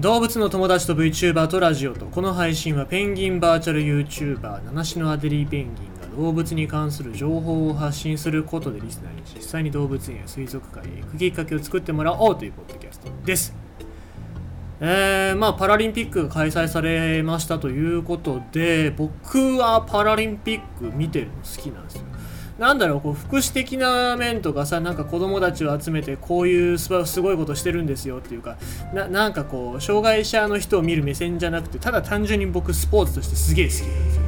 動物の友達と VTuber とラジオと。この配信はペンギンバーチャル YouTuber 七種のアデリーペンギンが動物に関する情報を発信することでリスナーに実際に動物園や水族館へ行くきっかけを作ってもらおうというポッドキャストです。えー、まあパラリンピックが開催されましたということで僕はパラリンピック見てるの好きなんですよなんだろうこう福祉的な面とかさなんか子供たちを集めてこういうすごいことしてるんですよっていうかななんかこう障害者の人を見る目線じゃなくてただ単純に僕スポーツとしてすげえ好きなんですよ、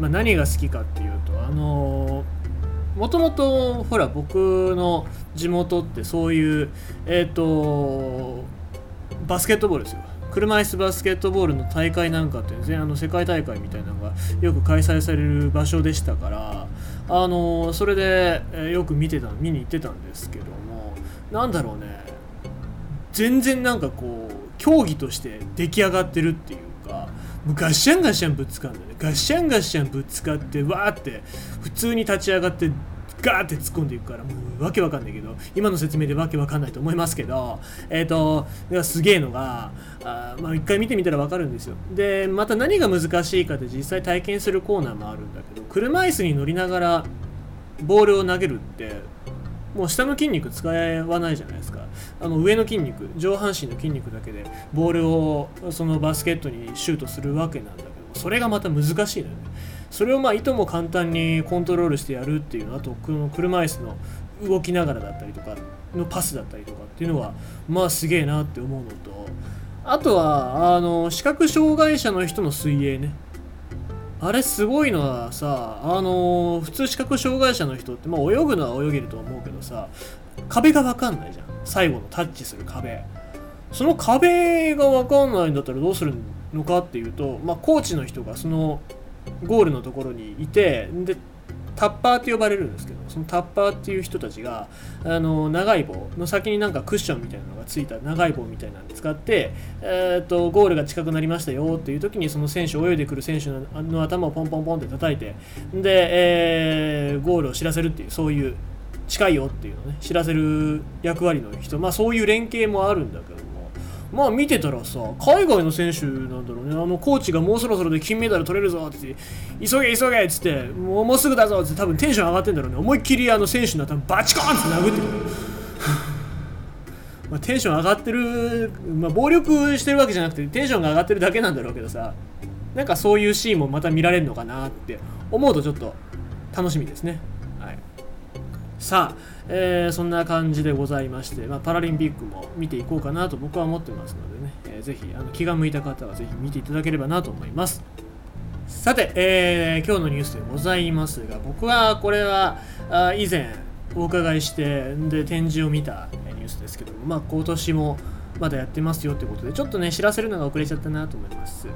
まあ、何が好きかっていうとあのもともとほら僕の地元ってそういうえっ、ー、とバスケットボールですよ。車椅子バスケットボールの大会なんかって、ね、あの世界大会みたいなのがよく開催される場所でしたからあのそれで、えよく見てた見に行ってたんですけども何だろうね。全然なんかこう競技として出来上がってるっていうかもうガッシャンガッシャンぶつかんだね。ガッシャンガッシャンぶつかってわーって普通に立ち上がってガーって突っ込んでいくからもうわけわかんないけど今の説明でわけわかんないと思いますけどえっ、ー、とすげえのがあまあ一回見てみたらわかるんですよ。でまた何が難しいかって実際体験するコーナーもあるんだけど車椅子に乗りながらボールを投げるってもう下の筋肉使わないじゃないですか。あの上の筋肉上半身の筋肉だけでボールをそのバスケットにシュートするわけなんだけどそれがまた難しいのよね。それをまあいとも簡単にコントロールしてやるっていうあと車椅子の動きながらだったりとかのパスだったりとかっていうのはまあすげえなって思うのとあとはあの視覚障害者の人の水泳ね。あれすごいのはさあの普通視覚障害者の人って、まあ、泳ぐのは泳げると思うけどさ壁が分かんないじゃん。最後のタッチする壁。その壁が分かんないんだったらどうするのかっていうと、まあ、コーチの人がそのゴールのところにいてでタッパーって呼ばれるんですけどそのタッパーっていう人たちがあの長い棒の先になんかクッションみたいなのがついた長い棒みたいなの使って、えーと、ゴールが近くなりましたよっていう時にその選手泳いでくる選手の頭をポンポンポンって叩いてで、えー、ゴールを知らせるっていうそういう近いよっていうのをね知らせる役割の人まあそういう連携もあるんだけどまあ見てたらさ海外の選手なんだろうね。あのコーチがもうそろそろで金メダル取れるぞって急げ急げっつってもうもうすぐだぞって多分テンション上がってんだろうね。思いっきりあの選手の頭バチコーンって殴ってる。まあテンション上がってる、まあ、暴力してるわけじゃなくてテンションが上がってるだけなんだろうけどさなんかそういうシーンもまた見られるのかなって思うとちょっと楽しみですね。さあえー、そんな感じでございまして、まあ、パラリンピックも見ていこうかなと僕は思ってますのでね、えー、ぜひあの気が向いた方はぜひ見ていただければなと思います。さて、えー、今日のニュースでございますが、僕はこれはあ以前お伺いしてで展示を見たニュースですけども、まあ、今年もまだやってますよということで、ちょっとね、知らせるのが遅れちゃったなと思います。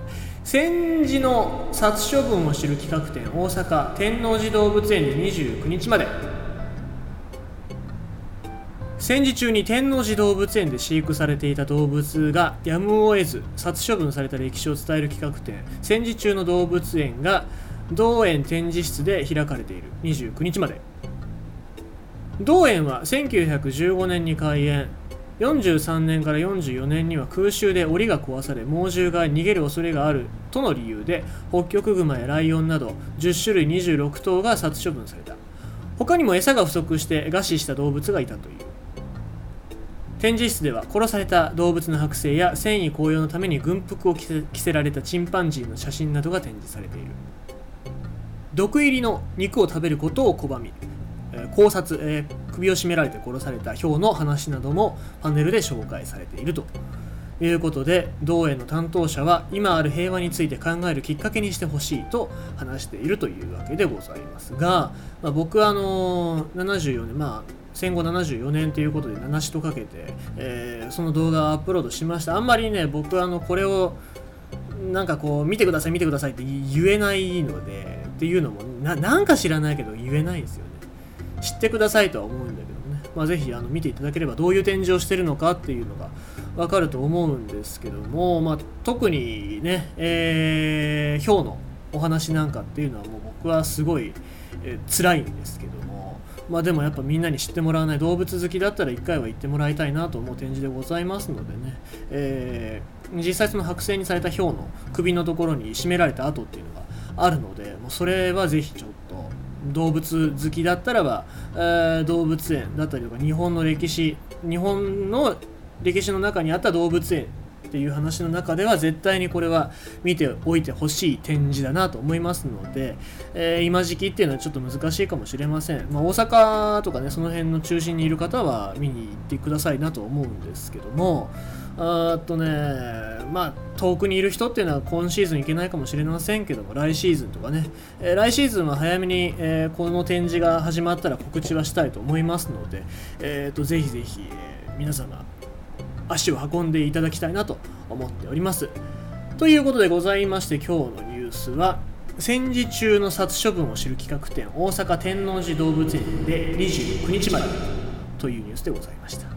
戦時の殺処分を知る企画展、大阪天王寺動物園で29日まで戦時中に天王寺動物園で飼育されていた動物がやむを得ず殺処分された歴史を伝える企画展。戦時中の動物園が同園展示室で開かれている。29日まで。同園は1915年に開園。43年から44年には空襲で檻が壊され猛獣が逃げる恐れがある。との理由でホッキョクグマやライオンなど10種類26頭が殺処分された。他にも餌が不足して餓死した動物がいたという。展示室では殺された動物の剥製や繊維紅葉のために軍服を着せ着せられたチンパンジーの写真などが展示されている。毒入りの肉を食べることを拒み、えー、考察、えー、首を絞められて殺されたヒョウの話などもパネルで紹介されていると。いうことで同園の担当者は今ある平和について考えるきっかけにしてほしいと話しているというわけでございますが、まあ、僕はあのー、74年まあ戦後74年ということで7しとかけて、えー、その動画をアップロードしました。あんまりね僕あのこれをなんかこう見てください見てくださいって言えないのでっていうのもなんか知らないけど言えないですよね。知ってくださいとは思うんだけどね。まあぜひあの見ていただければどういう展示をしてるのかっていうのがわかると思うんですけども、まあ、特にね、えー、ヒョウのお話なんかっていうのはもう僕はすごい、えー、辛いんですけども。まあでもやっぱみんなに知ってもらわない動物好きだったら1回は行ってもらいたいなと思う展示でございますのでね、えー、実際その剥製にされたヒョウの首のところに締められた跡っていうのがあるのでもうそれはぜひちょっと動物好きだったらば、えー、動物園だったりとか日本の歴史日本の歴史の中にあった動物園っていう話の中では絶対にこれは見ておいてほしい展示だなと思いますので、えー、今時期っていうのはちょっと難しいかもしれません、まあ、大阪とかねその辺の中心にいる方は見に行ってくださいなと思うんですけどもあとねまあ遠くにいる人っていうのは今シーズン行けないかもしれませんけども来シーズンとかね、えー、来シーズンは早めに、えー、この展示が始まったら告知はしたいと思いますので、えーと、ぜひぜひ、えー、皆様足を運んでいただきたいなと思っております。ということでございまして今日のニュースは戦時中の殺処分を知る企画展大阪天王寺動物園で29日までというニュースでございました。